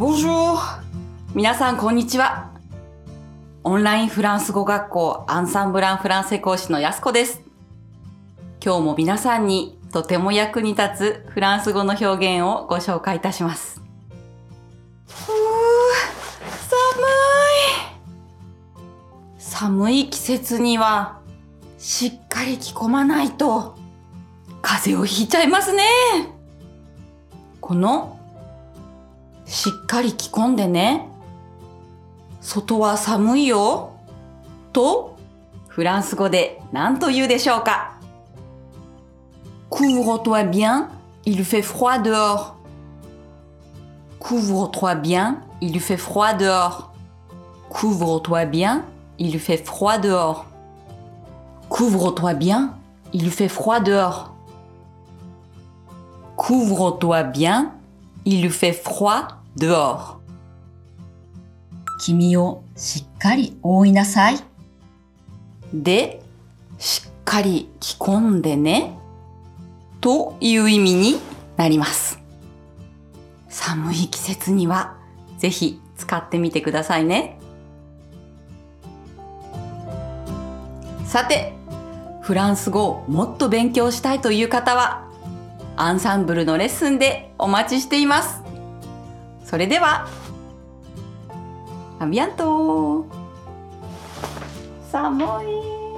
Bonjour! 皆さん、こんにちは。オンラインフランス語学校アンサンブランフランセ講師のやすこです。今日も皆さんにとても役に立つフランス語の表現をご紹介いたします。寒い寒い季節にはしっかり着込まないと風邪をひいちゃいますね。このしっかり着込んでね。外は寒いよ。と、フランス語で何と言うでしょうか Couvre-toi bien, il fait froid dehors. Couvre-toi bien, il fait froid dehors. Couvre-toi bien, il fait froid dehors. Couvre-toi bien, il fait froid dehors. Couvre-toi bien, il fait froid Dehors. 君をしっかり覆いなさい。で、しっかり着込んでね。という意味になります。寒い季節にはぜひ使ってみてくださいね。さて、フランス語をもっと勉強したいという方は、アンサンブルのレッスンでお待ちしています。それでは、アビアント。寒い